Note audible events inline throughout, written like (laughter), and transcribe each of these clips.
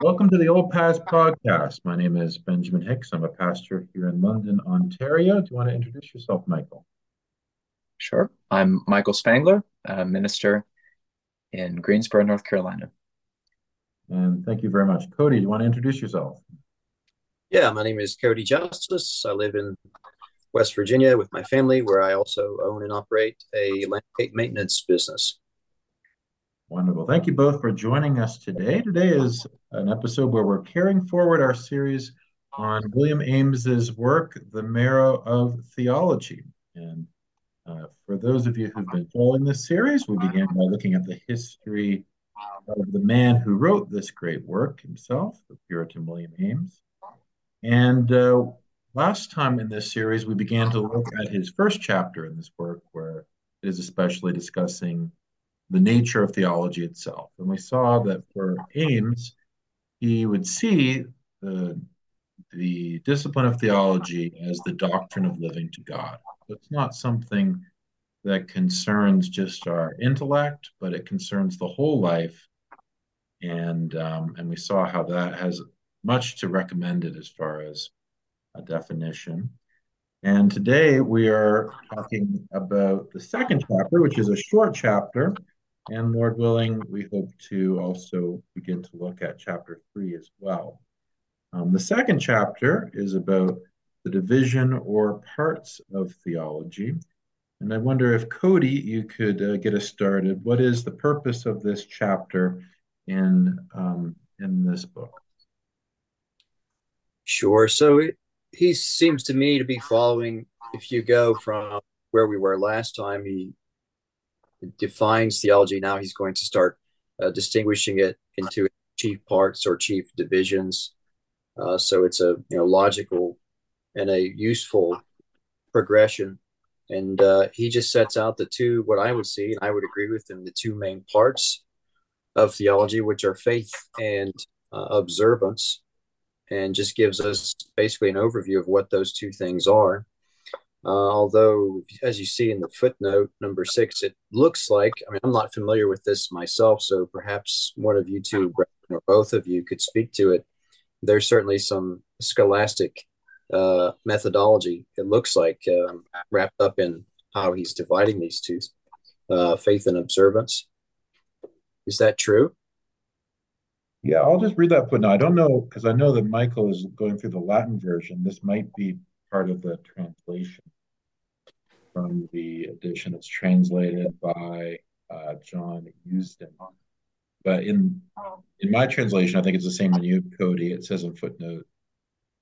Welcome to the Old Paths podcast. My name is Benjamin Hicks. I'm a pastor here in London, Ontario. Do you want to introduce yourself, Michael? Sure. I'm Michael Spangler, a minister in Greensboro, North Carolina. And thank you very much. Cody, do you want to introduce yourself? Yeah, my name is Cody Justice. I live in West Virginia with my family, where I also own and operate a landscape maintenance business. Wonderful. Thank you both for joining us today. Today is an episode where we're carrying forward our series on William Ames's work, The Marrow of Theology. And uh, for those of you who've been following this series, we began by looking at the history of the man who wrote this great work himself, the Puritan William Ames. And uh, last time in this series, we began to look at his first chapter in this work, where it is especially discussing the nature of theology itself. And we saw that for Ames, he would see the, the discipline of theology as the doctrine of living to God. So it's not something that concerns just our intellect, but it concerns the whole life. And um, and we saw how that has much to recommend it as far as a definition. And today we are talking about the second chapter, which is a short chapter and Lord willing, we hope to also begin to look at chapter three as well. Um, the second chapter is about the division or parts of theology. And I wonder if Cody, you could uh, get us started. What is the purpose of this chapter in um, in this book? Sure. So it, he seems to me to be following. If you go from where we were last time, he defines theology. Now he's going to start uh, distinguishing it into chief parts or chief divisions. Uh, so it's a you know logical and a useful progression. And uh, he just sets out the two, what I would see, and I would agree with him, the two main parts of theology, which are faith and uh, observance, and just gives us basically an overview of what those two things are. Uh, although, as you see in the footnote number six, it looks like, I mean, I'm not familiar with this myself, so perhaps one of you two, or both of you, could speak to it. There's certainly some scholastic uh, methodology, it looks like, um, wrapped up in how he's dividing these two uh, faith and observance. Is that true? Yeah, I'll just read that footnote. I don't know because I know that Michael is going through the Latin version. This might be part of the translation from the edition. It's translated by uh, John Eusden. But in in my translation, I think it's the same in you, Cody. It says in footnote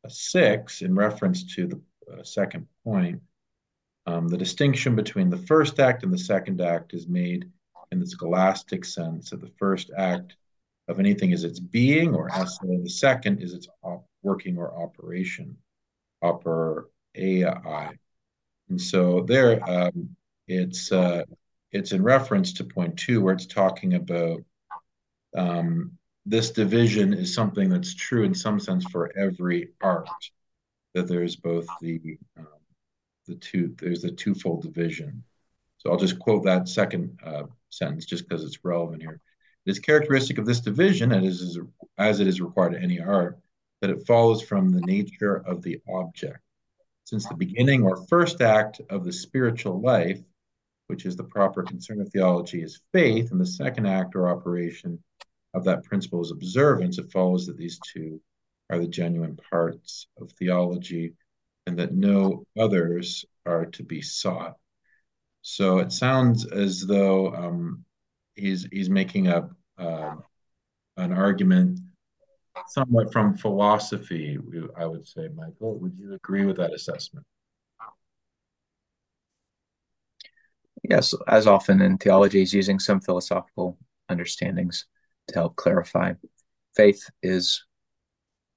six, in reference to the uh, second point, um, the distinction between the first act and the second act is made in the scholastic sense that the first act of anything is its being or essence, the second is its op- working or operation upper AI. And so there, um, it's uh, it's in reference to point two, where it's talking about um, this division is something that's true in some sense for every art. That there's both the um, the two there's a twofold division. So I'll just quote that second uh, sentence just because it's relevant here. It is characteristic of this division, as, as it is required in any art, that it follows from the nature of the object. Since the beginning or first act of the spiritual life, which is the proper concern of theology, is faith, and the second act or operation of that principle is observance, it follows that these two are the genuine parts of theology and that no others are to be sought. So it sounds as though um, he's he's making a uh, an argument somewhat from philosophy, I would say, Michael. Would you agree with that assessment? Yes, as often in theology, is using some philosophical understandings to help clarify. Faith is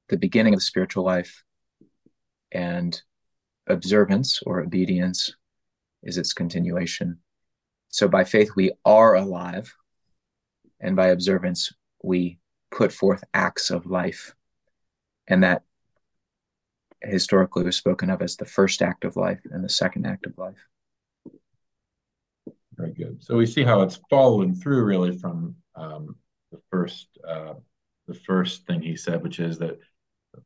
the beginning of the spiritual life, and observance or obedience is its continuation. So by faith, we are alive, and by observance, we put forth acts of life. And that historically was spoken of as the first act of life and the second act of life. Very good. So we see how it's following through really from um, the first uh, the first thing he said, which is that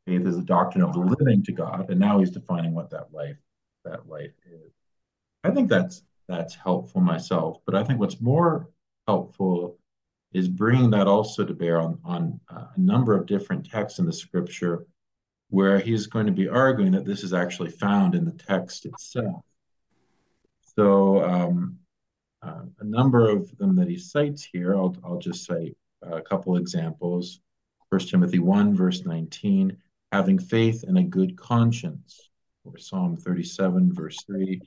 faith is the doctrine of living to God, and now he's defining what that life that life is. I think that's that's helpful myself, but I think what's more helpful is bringing that also to bear on on uh, a number of different texts in the scripture where he's going to be arguing that this is actually found in the text itself. So um, uh, a number of them that he cites here, I'll, I'll just cite a couple examples. First Timothy 1, verse 19, having faith and a good conscience. Or Psalm 37, verse 3,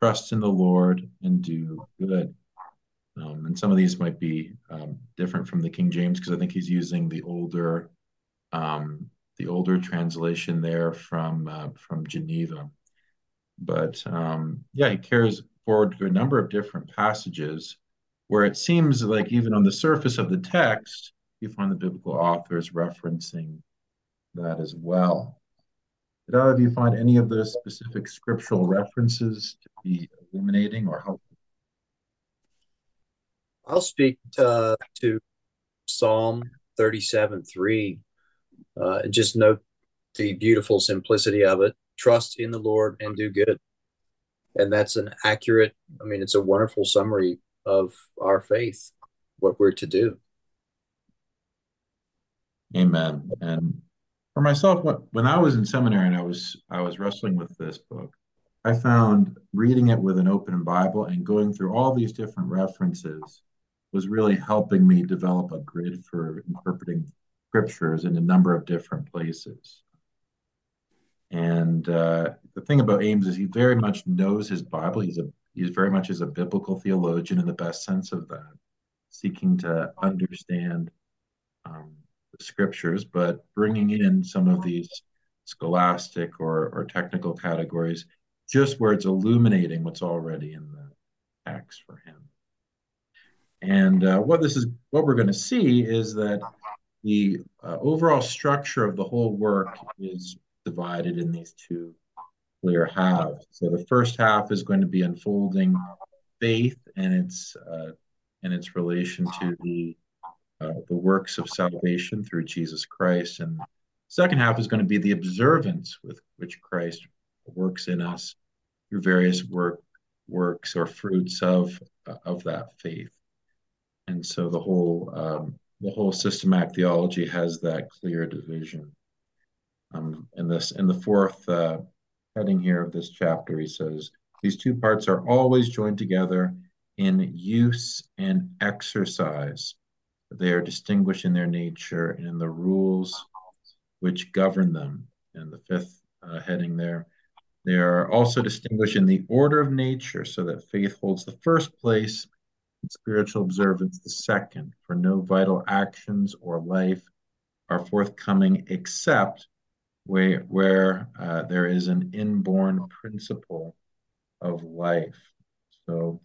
trust in the Lord and do good. Um, and some of these might be um, different from the King James because I think he's using the older, um, the older translation there from uh, from Geneva. But um, yeah, he carries forward to a number of different passages where it seems like even on the surface of the text, you find the biblical authors referencing that as well. Did either of you find any of the specific scriptural references to be illuminating or helpful? I'll speak uh, to Psalm 37 3 uh, and just note the beautiful simplicity of it. Trust in the Lord and do good. And that's an accurate, I mean, it's a wonderful summary of our faith, what we're to do. Amen. And for myself, when I was in seminary and I was I was wrestling with this book, I found reading it with an open Bible and going through all these different references was really helping me develop a grid for interpreting scriptures in a number of different places. And uh, the thing about Ames is he very much knows his Bible. He's a he's very much is a biblical theologian in the best sense of that, seeking to understand um, the scriptures, but bringing in some of these scholastic or, or technical categories just where it's illuminating what's already in the text for him. And uh, what this is, what we're going to see is that the uh, overall structure of the whole work is divided in these two clear halves. So the first half is going to be unfolding faith and its uh, and its relation to the uh, the works of salvation through Jesus Christ, and the second half is going to be the observance with which Christ works in us through various work works or fruits of of that faith. And so the whole um, the whole systematic theology has that clear division. Um, in this in the fourth uh, heading here of this chapter, he says these two parts are always joined together in use and exercise. They are distinguished in their nature and in the rules which govern them. And the fifth uh, heading there, they are also distinguished in the order of nature, so that faith holds the first place spiritual observance the second, for no vital actions or life are forthcoming except where, where uh, there is an inborn principle of life. So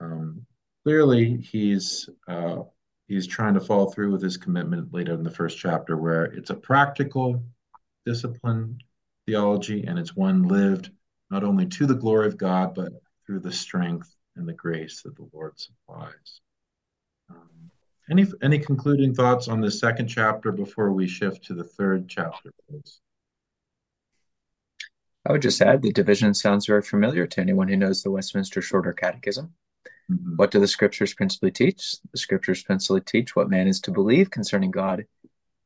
um, clearly, he's uh, he's trying to follow through with his commitment later in the first chapter, where it's a practical discipline theology, and it's one lived not only to the glory of God, but through the strength and the grace that the Lord supplies. Um, any any concluding thoughts on the second chapter before we shift to the third chapter, please? I would just add the division sounds very familiar to anyone who knows the Westminster Shorter Catechism. Mm-hmm. What do the scriptures principally teach? The scriptures principally teach what man is to believe concerning God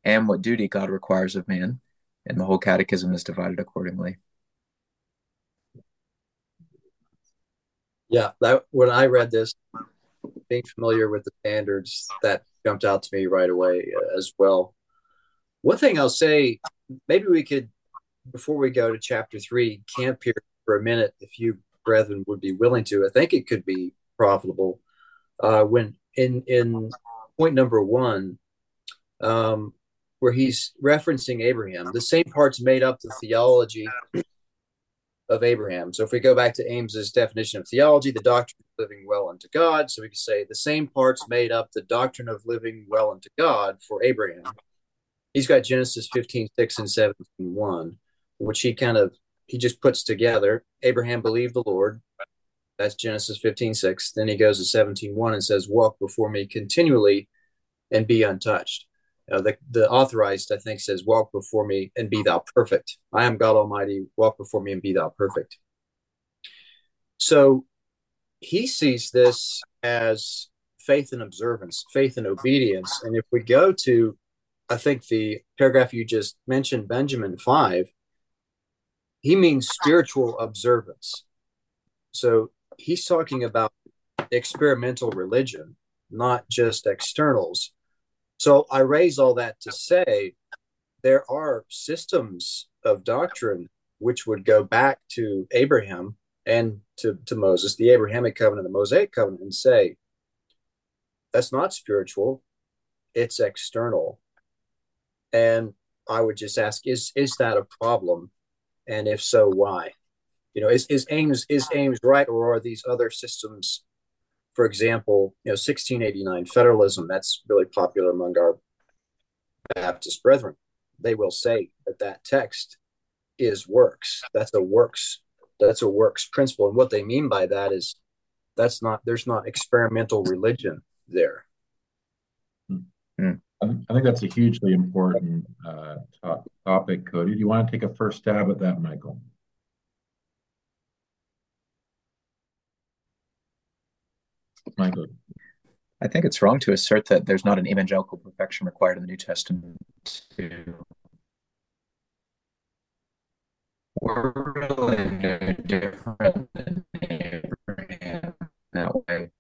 and what duty God requires of man, and the whole catechism is divided accordingly. Yeah, that when I read this, being familiar with the standards, that jumped out to me right away uh, as well. One thing I'll say, maybe we could, before we go to chapter three, camp here for a minute, if you brethren would be willing to. I think it could be profitable. Uh, when in in point number one, um, where he's referencing Abraham, the same parts made up the theology of Abraham. So if we go back to Ames's definition of theology, the doctrine of living well unto God, so we could say the same parts made up the doctrine of living well unto God for Abraham. He's got Genesis 15, 6 and 17, 1, which he kind of he just puts together. Abraham believed the Lord. That's Genesis 15, 6. Then he goes to 17, 1 and says, Walk before me continually and be untouched. Uh, the the authorized, I think, says, "Walk before me and be thou perfect." I am God Almighty. Walk before me and be thou perfect. So he sees this as faith and observance, faith and obedience. And if we go to, I think the paragraph you just mentioned, Benjamin five, he means spiritual observance. So he's talking about experimental religion, not just externals. So I raise all that to say there are systems of doctrine which would go back to Abraham and to, to Moses, the Abrahamic covenant, the Mosaic covenant, and say, that's not spiritual, it's external. And I would just ask, is is that a problem? And if so, why? You know, is, is Ames is Ames right, or are these other systems for example, you know, 1689 federalism, that's really popular among our Baptist brethren. They will say that that text is works. That's a works. That's a works principle. And what they mean by that is that's not, there's not experimental religion there. Hmm. I think that's a hugely important uh, topic, Cody. Do you want to take a first stab at that, Michael? Michael. I think it's wrong to assert that there's not an evangelical perfection required in the New Testament to we're really different than Abraham that way.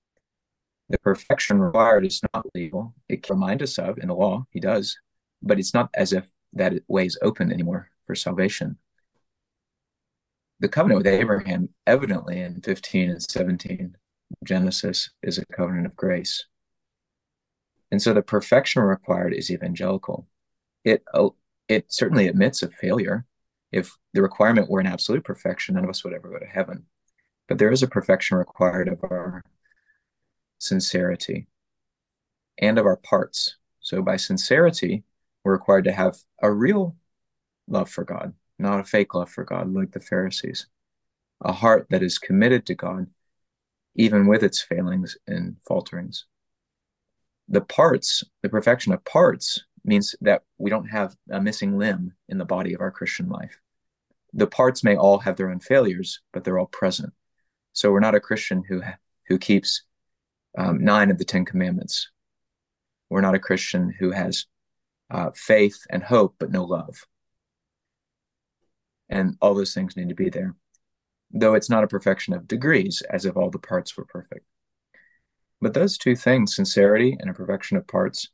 The perfection required is not legal. It can remind us of in the law, he does, but it's not as if that way is open anymore for salvation. The covenant with Abraham, evidently in 15 and 17, Genesis is a covenant of grace. And so the perfection required is evangelical. It uh, it certainly admits of failure. If the requirement were an absolute perfection, none of us would ever go to heaven. But there is a perfection required of our sincerity and of our parts. So by sincerity, we're required to have a real love for God, not a fake love for God like the Pharisees. A heart that is committed to God even with its failings and falterings. The parts, the perfection of parts, means that we don't have a missing limb in the body of our Christian life. The parts may all have their own failures, but they're all present. So we're not a Christian who who keeps um, nine of the Ten Commandments. We're not a Christian who has uh, faith and hope, but no love. And all those things need to be there though it's not a perfection of degrees, as if all the parts were perfect. But those two things, sincerity and a perfection of parts,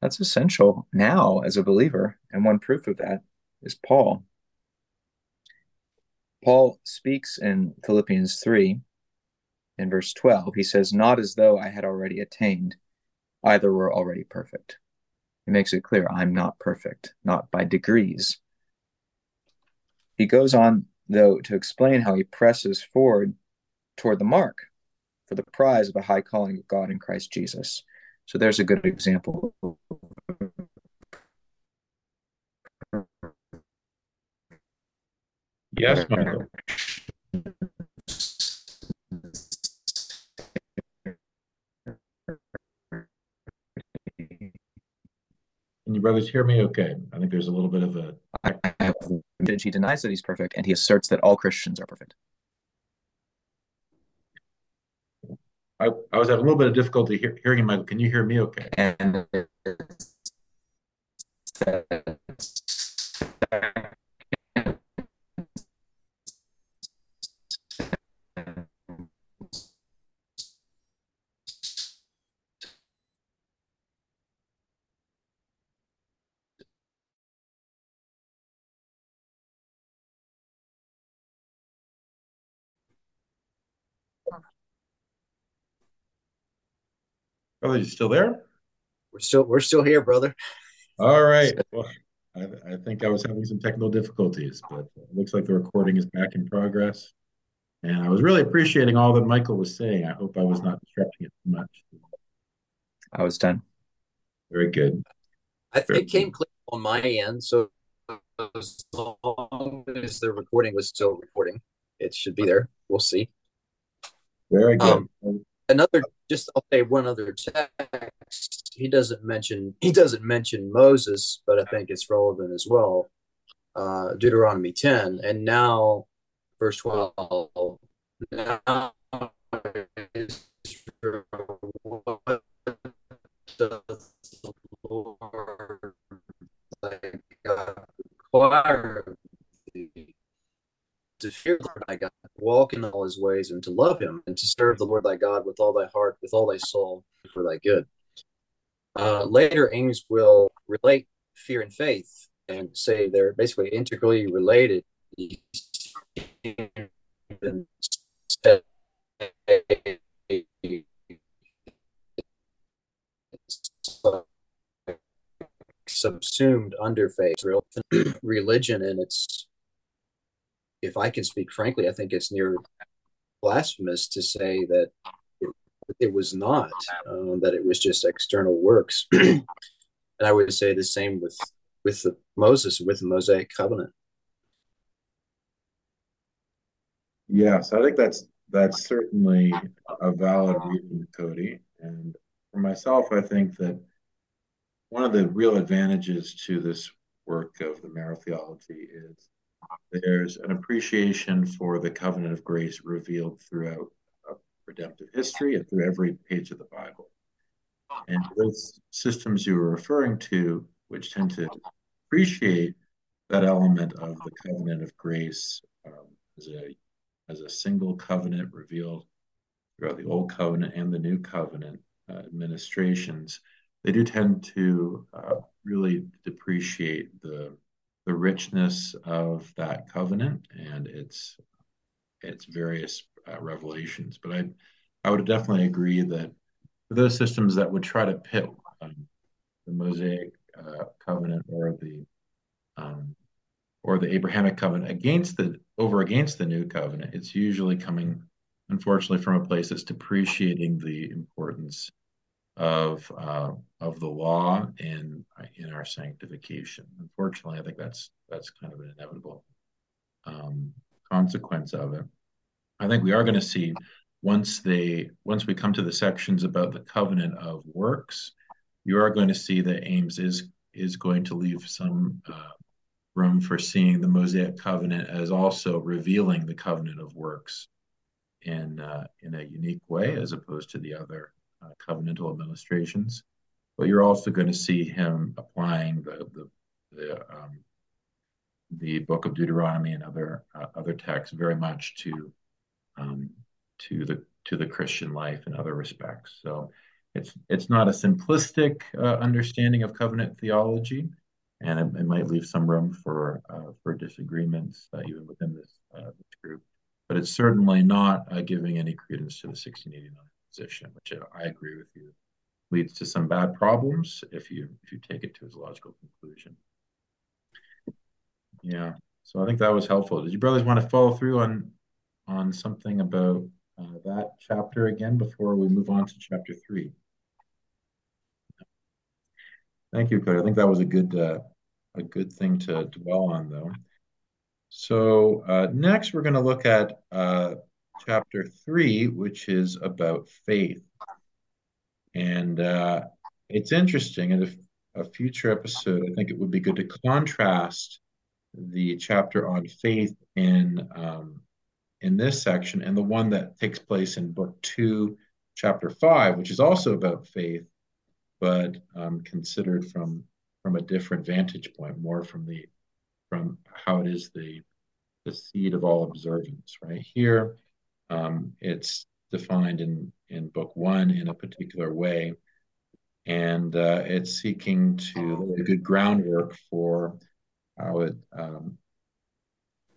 that's essential now as a believer. And one proof of that is Paul. Paul speaks in Philippians 3 in verse 12. He says, Not as though I had already attained, either were already perfect. He makes it clear I'm not perfect, not by degrees. He goes on though, to explain how he presses forward toward the mark for the prize of the high calling of God in Christ Jesus. So there's a good example. Yes, Michael. Can you brothers hear me okay? I think there's a little bit of a. He denies that he's perfect and he asserts that all Christians are perfect. I, I was having a little bit of difficulty hear, hearing him, Michael. Can you hear me okay? And Brother, you still there? We're still we're still here, brother. All right. Well, I, I think I was having some technical difficulties, but it looks like the recording is back in progress. And I was really appreciating all that Michael was saying. I hope I was not disrupting it too much. I was done. Very good. I, think it came clear on my end. So as long as the recording was still recording, it should be there. We'll see. Very good. Um, another just I'll say one other text he doesn't mention he doesn't mention Moses, but I think it's relevant as well. Uh, Deuteronomy 10, and now verse 12. Now the Lord walk in all his ways, and to love him, and to serve the Lord thy God with all thy heart, with all thy soul, for thy good. Uh, later, Ames will relate fear and faith and say they're basically integrally related. subsumed under faith religion and it's if I can speak frankly, I think it's near blasphemous to say that it, it was not, um, that it was just external works. (clears throat) and I would say the same with with the Moses, with the Mosaic covenant. Yes, I think that's that's certainly a valid reason, Cody. And for myself, I think that one of the real advantages to this work of the Marrow theology is there's an appreciation for the covenant of grace revealed throughout uh, redemptive history and through every page of the Bible. And those systems you were referring to, which tend to appreciate that element of the covenant of grace um, as a as a single covenant revealed throughout the old covenant and the new covenant uh, administrations, they do tend to uh, really depreciate the the richness of that covenant and its its various uh, revelations. But I I would definitely agree that those systems that would try to pit um, the Mosaic uh, covenant or the um, or the Abrahamic covenant against the over against the new covenant, it's usually coming, unfortunately, from a place that's depreciating the importance of uh, of the law in in our sanctification. Unfortunately, I think that's that's kind of an inevitable um, consequence of it. I think we are going to see once they once we come to the sections about the covenant of works, you are going to see that Ames is is going to leave some uh, room for seeing the Mosaic covenant as also revealing the covenant of works in uh, in a unique way as opposed to the other uh, covenantal administrations. But you're also going to see him applying the the the, um, the book of Deuteronomy and other uh, other texts very much to um, to the to the Christian life in other respects. So it's it's not a simplistic uh, understanding of covenant theology, and it, it might leave some room for uh, for disagreements uh, even within this, uh, this group. But it's certainly not uh, giving any credence to the 1689 position, which I agree with you, leads to some bad problems if you if you take it to its logical conclusion. Yeah, so I think that was helpful. Did you brothers want to follow through on on something about uh, that chapter again before we move on to chapter three? Thank you, Claire. I think that was a good uh, a good thing to dwell on, though. So uh, next, we're going to look at uh, chapter three, which is about faith. And uh, it's interesting. In a, a future episode, I think it would be good to contrast the chapter on faith in um, in this section and the one that takes place in book two, chapter five, which is also about faith, but um, considered from from a different vantage point, more from the from how it is the the seed of all observance. Right here, um, it's defined in, in book one in a particular way, and uh, it's seeking to lay a good groundwork for how it um,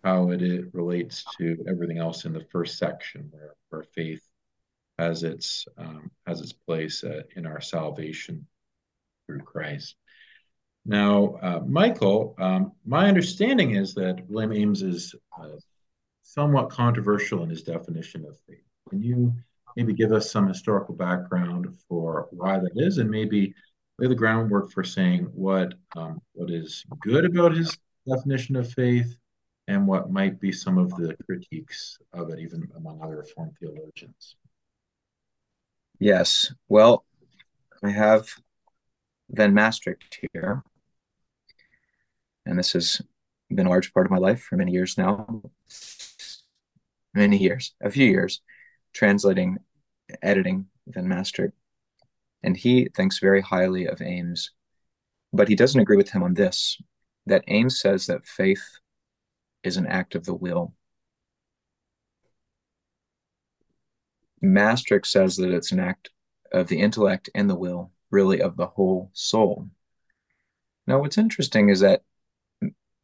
how it, it relates to everything else in the first section, where, where faith has its um, has its place uh, in our salvation through Christ. Now, uh, Michael, um, my understanding is that William Ames is uh, somewhat controversial in his definition of faith. Can you maybe give us some historical background for why that is, and maybe lay the groundwork for saying what um, what is good about his definition of faith, and what might be some of the critiques of it, even among other Reformed theologians? Yes. Well, I have Van Maastricht here, and this has been a large part of my life for many years now, many years, a few years, translating, editing Van Maastricht. And he thinks very highly of Ames, but he doesn't agree with him on this that Ames says that faith is an act of the will. Maastricht says that it's an act of the intellect and the will, really of the whole soul. Now, what's interesting is that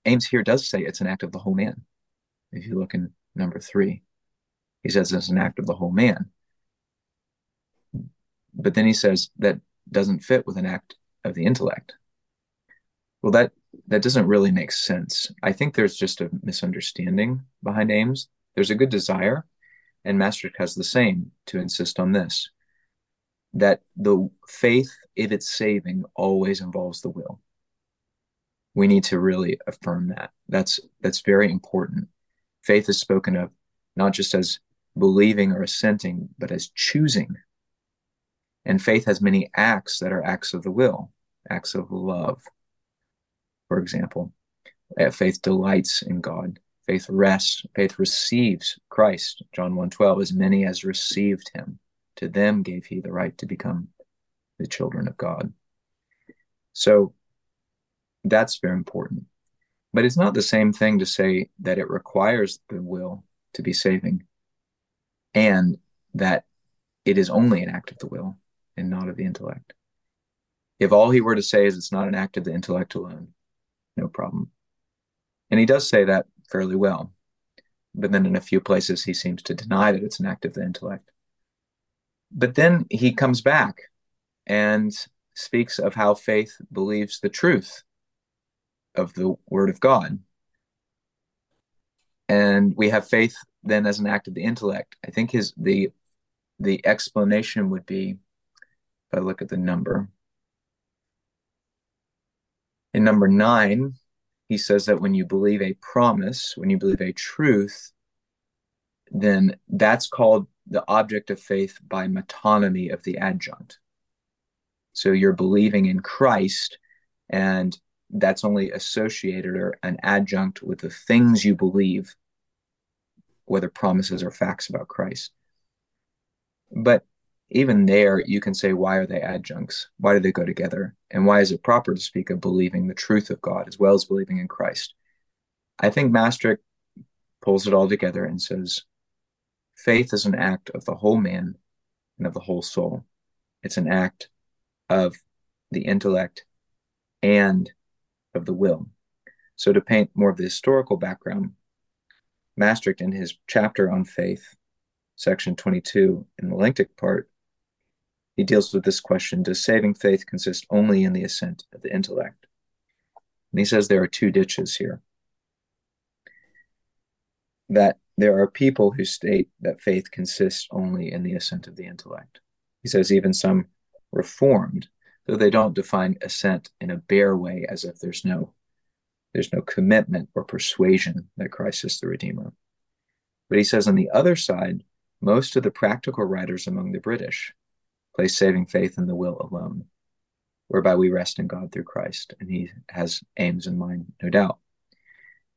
Ames here does say it's an act of the whole man. If you look in number three, he says it's an act of the whole man. But then he says that doesn't fit with an act of the intellect. Well, that that doesn't really make sense. I think there's just a misunderstanding behind Ames. There's a good desire, and Maastricht has the same to insist on this that the faith, if it's saving, always involves the will. We need to really affirm that. That's that's very important. Faith is spoken of not just as believing or assenting, but as choosing. And faith has many acts that are acts of the will, acts of love, for example. Uh, faith delights in God. Faith rests. Faith receives Christ. John 1.12, as many as received him, to them gave he the right to become the children of God. So that's very important. But it's not the same thing to say that it requires the will to be saving and that it is only an act of the will and not of the intellect. If all he were to say is it's not an act of the intellect alone, no problem. And he does say that fairly well. But then in a few places, he seems to deny that it's an act of the intellect. But then he comes back and speaks of how faith believes the truth of the word of God. And we have faith then as an act of the intellect. I think his the the explanation would be if I look at the number. In number nine, he says that when you believe a promise, when you believe a truth, then that's called the object of faith by metonymy of the adjunct. So you're believing in Christ, and that's only associated or an adjunct with the things you believe, whether promises or facts about Christ. But even there, you can say, why are they adjuncts? Why do they go together? And why is it proper to speak of believing the truth of God as well as believing in Christ? I think Maastricht pulls it all together and says, faith is an act of the whole man and of the whole soul. It's an act of the intellect and of the will. So, to paint more of the historical background, Maastricht, in his chapter on faith, section 22, in the elenctic part, he deals with this question Does saving faith consist only in the assent of the intellect? And he says there are two ditches here. That there are people who state that faith consists only in the assent of the intellect. He says even some reformed, though they don't define assent in a bare way as if there's no there's no commitment or persuasion that Christ is the Redeemer. But he says on the other side, most of the practical writers among the British place saving faith in the will alone, whereby we rest in God through Christ. And he has Ames in mind, no doubt.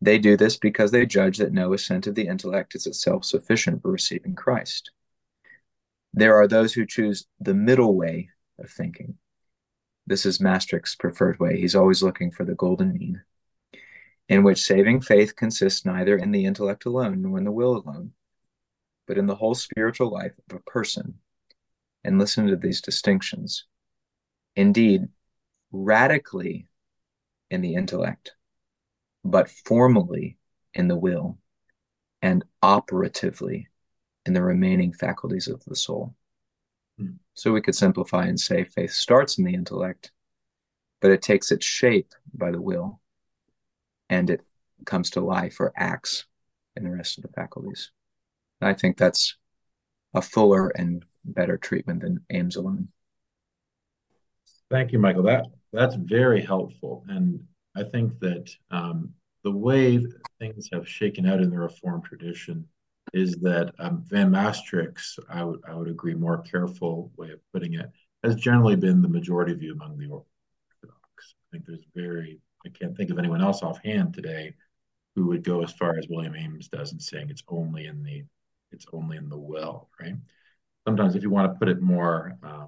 They do this because they judge that no assent of the intellect is itself sufficient for receiving Christ. There are those who choose the middle way of thinking. This is Maastricht's preferred way. He's always looking for the golden mean, in which saving faith consists neither in the intellect alone nor in the will alone, but in the whole spiritual life of a person and listen to these distinctions. Indeed, radically in the intellect, but formally in the will, and operatively in the remaining faculties of the soul. So we could simplify and say faith starts in the intellect, but it takes its shape by the will, and it comes to life or acts in the rest of the faculties. And I think that's a fuller and better treatment than Ames alone. Thank you, Michael. That that's very helpful, and I think that um, the way things have shaken out in the Reformed tradition is that um, Van Maastricht's, I would I would agree, more careful way of putting it, has generally been the majority view among the Orthodox. I think there's very, I can't think of anyone else offhand today who would go as far as William Ames does in saying it's only in the it's only in the will, right? Sometimes, if you want to put it more uh,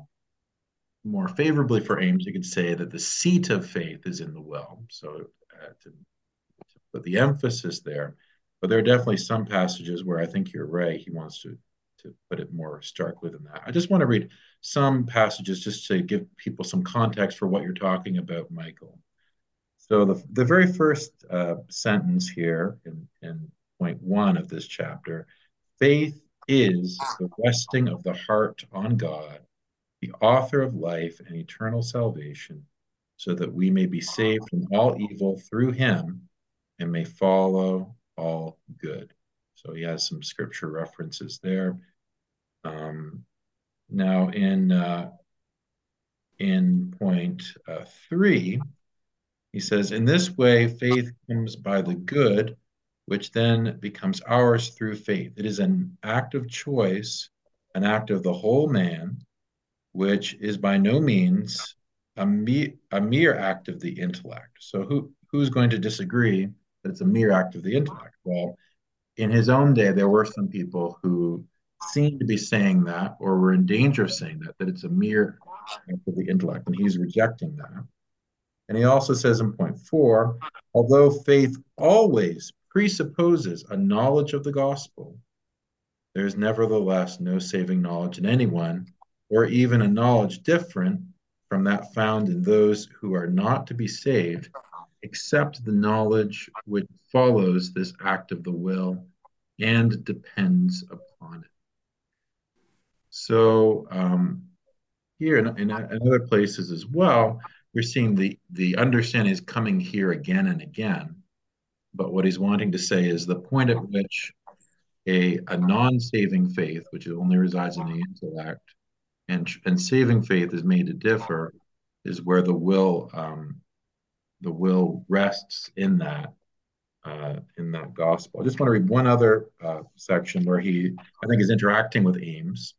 more favorably for Ames, you could say that the seat of faith is in the will. So uh, to, to put the emphasis there, but there are definitely some passages where I think you're right. He wants to to put it more starkly than that. I just want to read some passages just to give people some context for what you're talking about, Michael. So the, the very first uh, sentence here in, in point one of this chapter, faith is the resting of the heart on God, the author of life and eternal salvation, so that we may be saved from all evil through him and may follow all good. So he has some scripture references there. Um, now in uh, in point uh, three, he says, In this way, faith comes by the good, which then becomes ours through faith. It is an act of choice, an act of the whole man, which is by no means a, me- a mere act of the intellect. So, who, who's going to disagree that it's a mere act of the intellect? Well, in his own day, there were some people who seemed to be saying that or were in danger of saying that, that it's a mere act of the intellect, and he's rejecting that. And he also says in point four, although faith always presupposes a knowledge of the gospel, there is nevertheless no saving knowledge in anyone, or even a knowledge different from that found in those who are not to be saved, except the knowledge which follows this act of the will and depends upon it. So, um, here in, in, in other places as well, we're seeing the the understanding is coming here again and again. But what he's wanting to say is the point at which a, a non-saving faith, which only resides in the intellect, and and saving faith is made to differ, is where the will um, the will rests in that uh, in that gospel. I just want to read one other uh, section where he I think is interacting with Ames,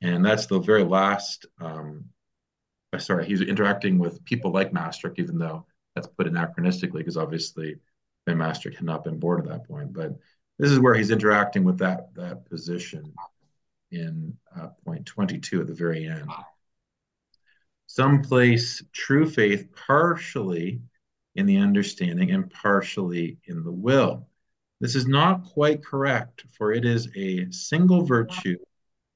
and that's the very last um, uh, sorry, he's interacting with people like Maastricht, even though that's put anachronistically, because obviously Van Maastricht had not been born at that point. But this is where he's interacting with that that position in uh, point 22 at the very end. Some place true faith partially in the understanding and partially in the will. This is not quite correct, for it is a single virtue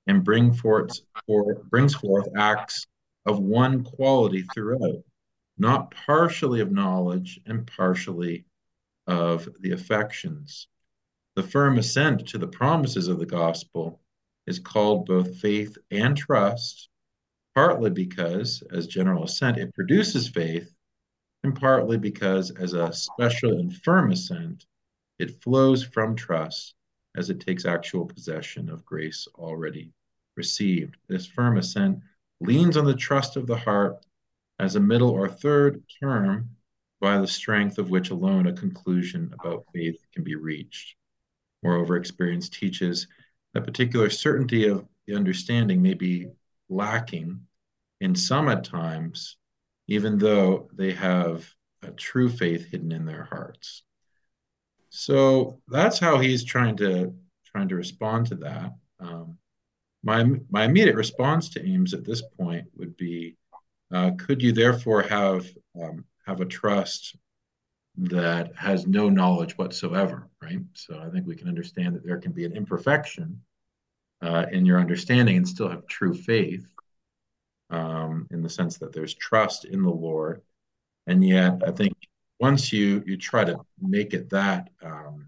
and bring forth, for, brings forth acts of one quality throughout, not partially of knowledge and partially of the affections. The firm assent to the promises of the gospel is called both faith and trust, partly because, as general assent, it produces faith, and partly because, as a special and firm assent, it flows from trust as it takes actual possession of grace already received. This firm assent leans on the trust of the heart as a middle or third term by the strength of which alone a conclusion about faith can be reached. Moreover, experience teaches that particular certainty of the understanding may be lacking in some at times, even though they have a true faith hidden in their hearts. So that's how he's trying to trying to respond to that. Um, my, my immediate response to Ames at this point would be, uh, could you therefore have um, have a trust that has no knowledge whatsoever, right? So I think we can understand that there can be an imperfection uh, in your understanding and still have true faith um, in the sense that there's trust in the Lord. And yet, I think once you you try to make it that um,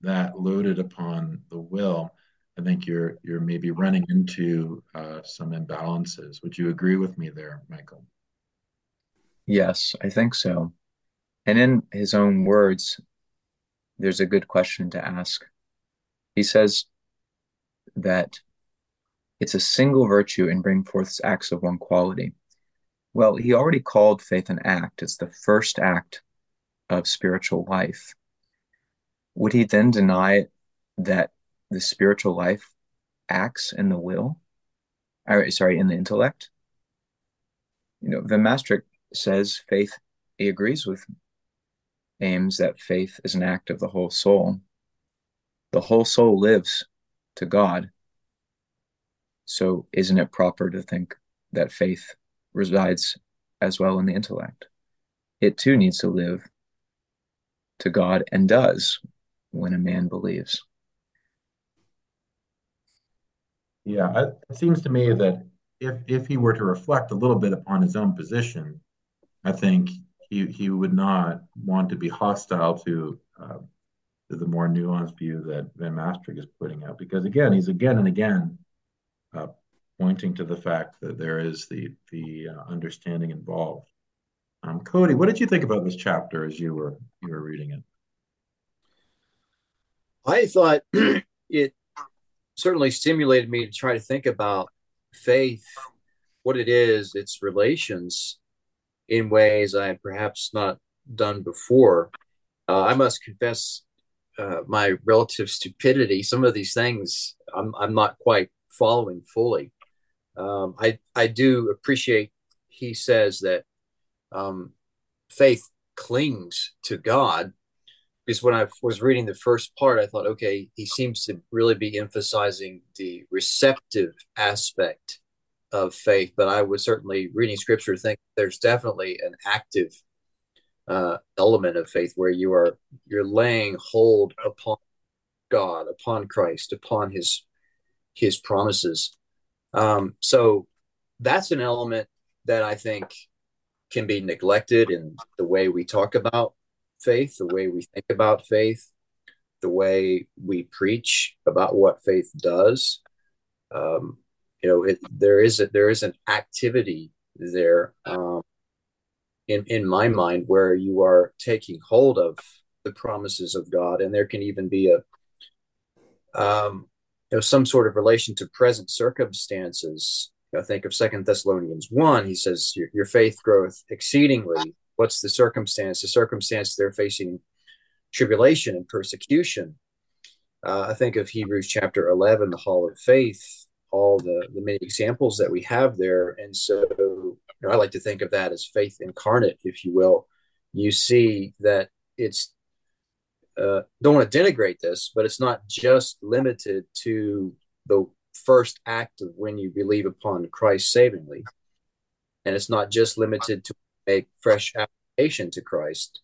that loaded upon the will, I think you're you're maybe running into uh, some imbalances. Would you agree with me there, Michael? Yes, I think so. And in his own words, there's a good question to ask. He says that it's a single virtue and bring forth acts of one quality. Well, he already called faith an act. It's the first act of spiritual life. Would he then deny that the spiritual life acts in the will, or sorry, in the intellect. You know, Van Maastricht says faith, he agrees with Ames that faith is an act of the whole soul. The whole soul lives to God. So, isn't it proper to think that faith resides as well in the intellect? It too needs to live to God and does when a man believes. Yeah, it seems to me that if if he were to reflect a little bit upon his own position, I think he he would not want to be hostile to, uh, to the more nuanced view that Van Mastricht is putting out, because again, he's again and again uh, pointing to the fact that there is the the uh, understanding involved. Um, Cody, what did you think about this chapter as you were you were reading it? I thought (clears throat) it certainly stimulated me to try to think about faith, what it is, its relations, in ways I had perhaps not done before. Uh, I must confess uh, my relative stupidity. Some of these things I'm, I'm not quite following fully. Um, I I do appreciate he says that um, faith clings to God because when I was reading the first part, I thought, okay, he seems to really be emphasizing the receptive aspect of faith, but I was certainly reading scripture think there's definitely an active uh, element of faith where you are you're laying hold upon God, upon Christ, upon His His promises. Um, so that's an element that I think can be neglected in the way we talk about faith, the way we think about faith, the way we preach about what faith does. Um, you know it, there is a, there is an activity there um, in in my mind where you are taking hold of the promises of God, and there can even be a um, you know some sort of relation to present circumstances. I think of Second Thessalonians one. He says your, your faith growth exceedingly. What's the circumstance? The circumstance they're facing tribulation and persecution. Uh, I think of Hebrews chapter 11, the hall of faith, all the, the many examples that we have there. And so know, I like to think of that as faith incarnate, if you will. You see that it's, uh, don't want to denigrate this, but it's not just limited to the first act of when you believe upon Christ savingly. And it's not just limited to make fresh application to Christ.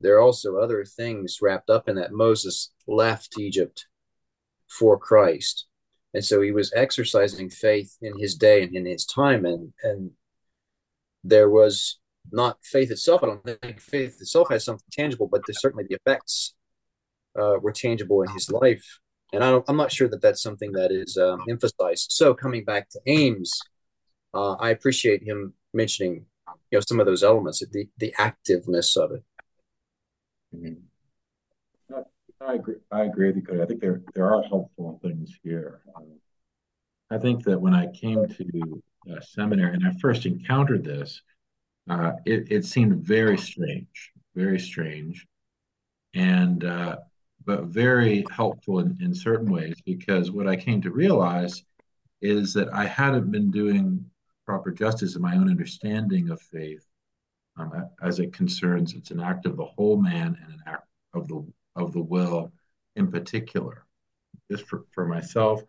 There are also other things wrapped up in that. Moses left Egypt for Christ and so he was exercising faith in his day and in his time and and there was not faith itself i don't think faith itself has something tangible but there's certainly the effects uh, were tangible in his life and I am not sure that that's something that is um, emphasized so coming back to ames uh, i appreciate him mentioning you know some of those elements the the activeness of it mm-hmm. I agree. I agree with you, Cody. I think there there are helpful things here. Um, I think that when I came to uh, seminary and I first encountered this, uh, it, it seemed very strange, very strange, and uh, but very helpful in, in certain ways because what I came to realize is that I hadn't been doing proper justice in my own understanding of faith um, as it concerns it's an act of the whole man and an act of the of the will in particular. Just for, for myself,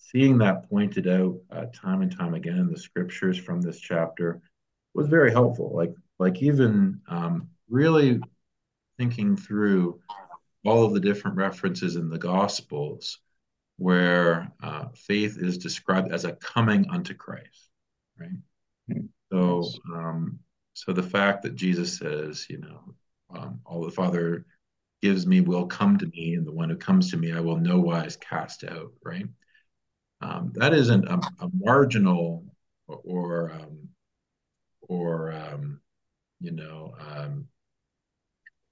seeing that pointed out uh, time and time again in the scriptures from this chapter was very helpful. Like, like even um, really thinking through all of the different references in the Gospels where uh, faith is described as a coming unto Christ, right? Mm-hmm. So, um, so the fact that Jesus says, you know, um, all the Father gives me will come to me, and the one who comes to me I will no wise cast out. Right? Um, that isn't a, a marginal or um, or um, you know um,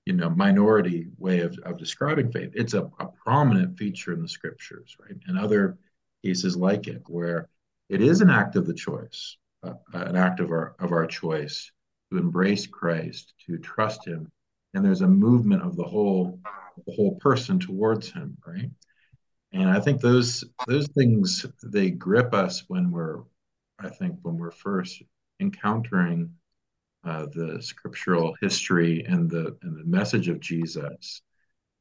you know minority way of, of describing faith. It's a, a prominent feature in the scriptures, right? And other cases like it, where it is an act of the choice, uh, an act of our of our choice to embrace Christ, to trust Him, and there's a movement of the whole the whole person towards him right and i think those those things they grip us when we're i think when we're first encountering uh, the scriptural history and the and the message of Jesus.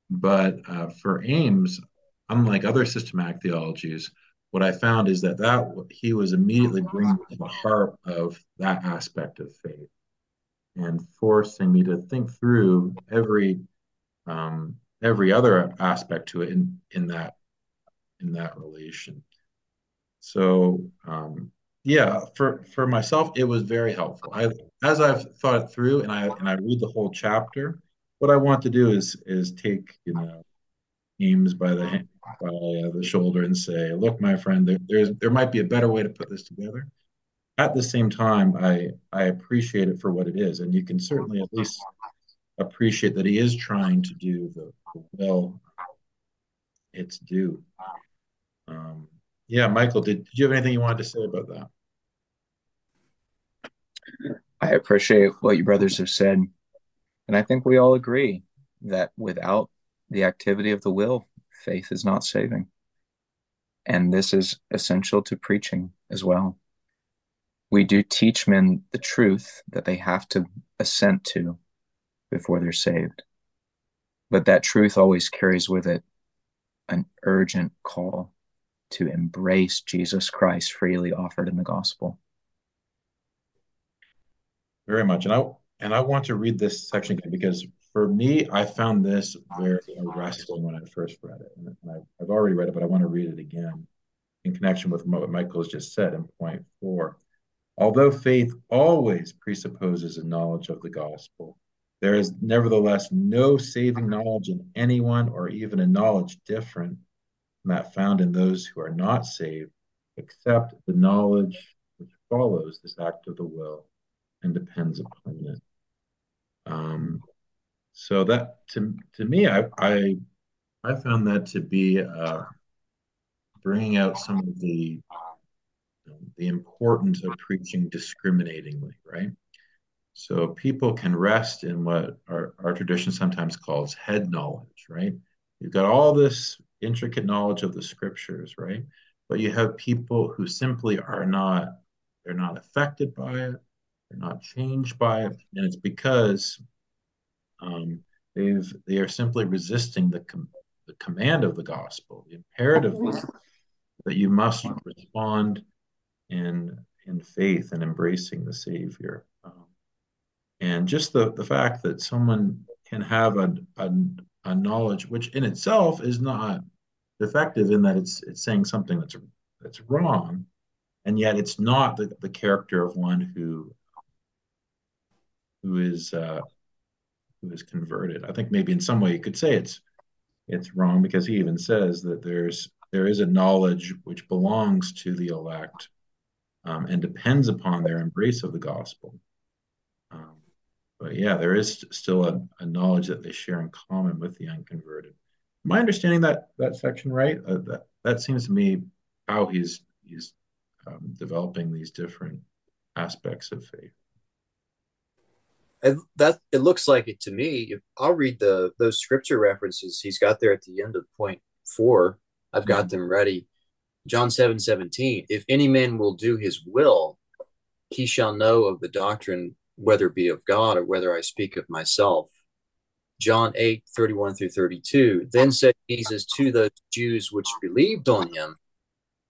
But uh, for Ames, unlike other systematic theologies, what I found is that that he was immediately bringing to the heart of that aspect of faith and forcing me to think through every um, every other aspect to it in in that in that relation. So um, yeah, for for myself, it was very helpful. I as I've thought through and I and I read the whole chapter, what I want to do is is take you know Ames by the by the shoulder and say, "Look, my friend, there, there's there might be a better way to put this together." At the same time, I I appreciate it for what it is, and you can certainly at least appreciate that he is trying to do the, the well it's due. Um, yeah, Michael, did, did you have anything you wanted to say about that? I appreciate what you brothers have said. And I think we all agree that without the activity of the will, faith is not saving. And this is essential to preaching as well. We do teach men the truth that they have to assent to before they're saved. But that truth always carries with it an urgent call to embrace Jesus Christ freely offered in the gospel. Very much. And I and I want to read this section again because for me, I found this very arresting when I first read it. And I, I've already read it, but I want to read it again in connection with what Michael has just said in point four. Although faith always presupposes a knowledge of the gospel, there is nevertheless no saving knowledge in anyone or even a knowledge different that found in those who are not saved, except the knowledge which follows this act of the will and depends upon it. Um, so that to to me, I I, I found that to be uh, bringing out some of the the importance of preaching discriminatingly, right? So people can rest in what our, our tradition sometimes calls head knowledge, right? You've got all this intricate knowledge of the scriptures, right? But you have people who simply are not, they're not affected by it, they're not changed by it, and it's because um, they've they are simply resisting the com- the command of the gospel, the imperative that you must respond in in faith and embracing the Savior. Um, and just the, the fact that someone can have a, a, knowledge which in itself is not defective in that it's it's saying something that's that's wrong and yet it's not the, the character of one who who is uh, who is converted. I think maybe in some way you could say it's it's wrong because he even says that there's there is a knowledge which belongs to the elect um, and depends upon their embrace of the gospel but yeah, there is still a, a, knowledge that they share in common with the unconverted. Am I understanding that that section right? Uh, that that seems to me how he's he's um, developing these different aspects of faith. And that it looks like it to me. I'll read the those scripture references he's got there at the end of point four. I've got mm-hmm. them ready. John 7 17. If any man will do his will, he shall know of the doctrine whether it be of God or whether I speak of myself. John 8, 31 through 32. Then said Jesus to the Jews which believed on him,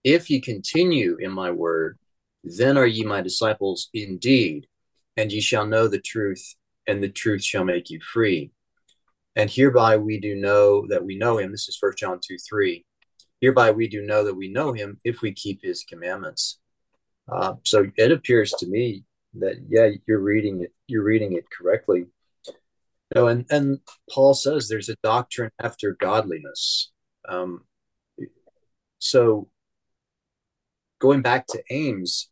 If ye continue in my word, then are ye my disciples indeed, and ye shall know the truth, and the truth shall make you free. And hereby we do know that we know him. This is First John 2, 3. Hereby we do know that we know him if we keep his commandments. Uh, so it appears to me that yeah you're reading it you're reading it correctly. Know, and and paul says there's a doctrine after godliness. Um, so going back to Ames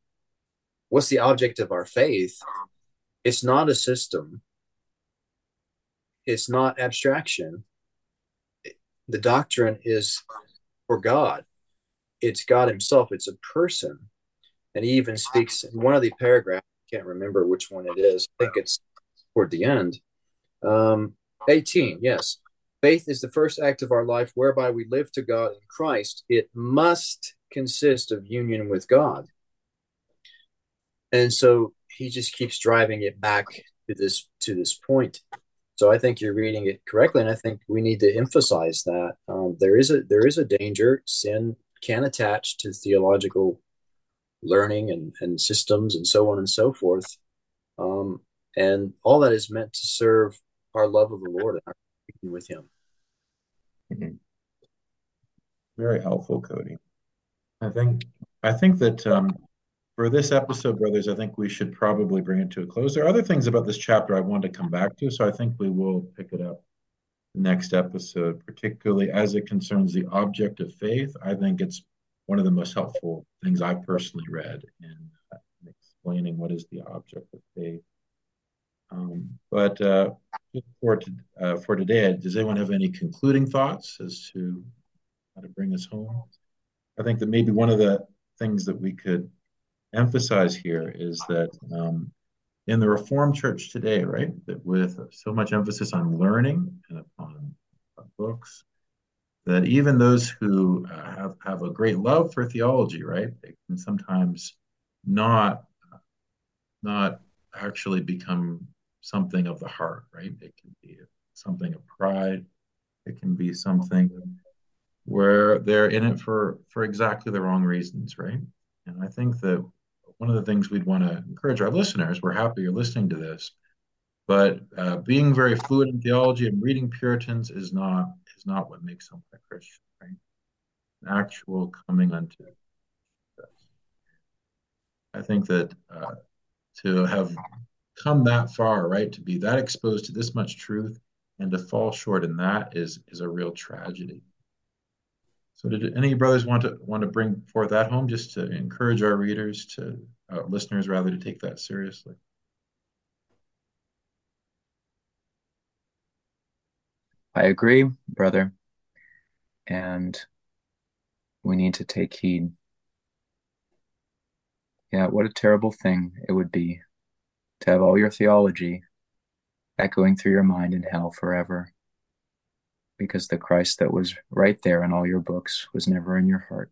what's the object of our faith? It's not a system. It's not abstraction. The doctrine is for god. It's god himself. It's a person. And he even speaks in one of the paragraphs can't remember which one it is. I think it's toward the end. Um, 18, yes. Faith is the first act of our life whereby we live to God in Christ. It must consist of union with God. And so he just keeps driving it back to this to this point. So I think you're reading it correctly, and I think we need to emphasize that um, there is a there is a danger. Sin can attach to theological learning and, and systems and so on and so forth. Um, and all that is meant to serve our love of the Lord and our union with Him. Mm-hmm. Very helpful, Cody. I think I think that um, for this episode, brothers, I think we should probably bring it to a close. There are other things about this chapter I want to come back to, so I think we will pick it up next episode, particularly as it concerns the object of faith. I think it's one of the most helpful things I personally read in, uh, explaining what is the object of faith. Um, but uh, for uh, for today, does anyone have any concluding thoughts as to how to bring us home? I think that maybe one of the things that we could emphasize here is that um, in the Reformed Church today, right, that with so much emphasis on learning and upon books, that even those who uh, have have a great love for theology, right, they can sometimes not not actually become something of the heart, right? It can be something of pride. It can be something where they're in it for for exactly the wrong reasons, right? And I think that one of the things we'd want to encourage our listeners, we're happy you're listening to this, but uh, being very fluent in theology and reading Puritans is not is not what makes someone Christian, right? Actual coming unto this. I think that uh, to have come that far, right, to be that exposed to this much truth and to fall short in that is is a real tragedy. So, did any brothers want to want to bring forth that home just to encourage our readers to uh, listeners rather to take that seriously? I agree, brother. And we need to take heed. Yeah, what a terrible thing it would be to have all your theology echoing through your mind in hell forever because the Christ that was right there in all your books was never in your heart.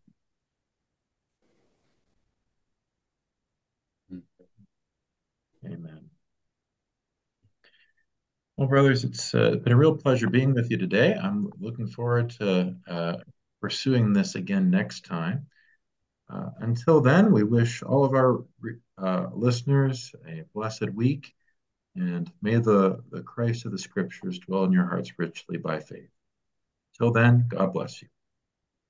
Hmm. Amen. Well, brothers, it's uh, been a real pleasure being with you today. I'm looking forward to uh, pursuing this again next time. Uh, until then, we wish all of our uh, listeners a blessed week, and may the, the Christ of the Scriptures dwell in your hearts richly by faith. Till then, God bless you.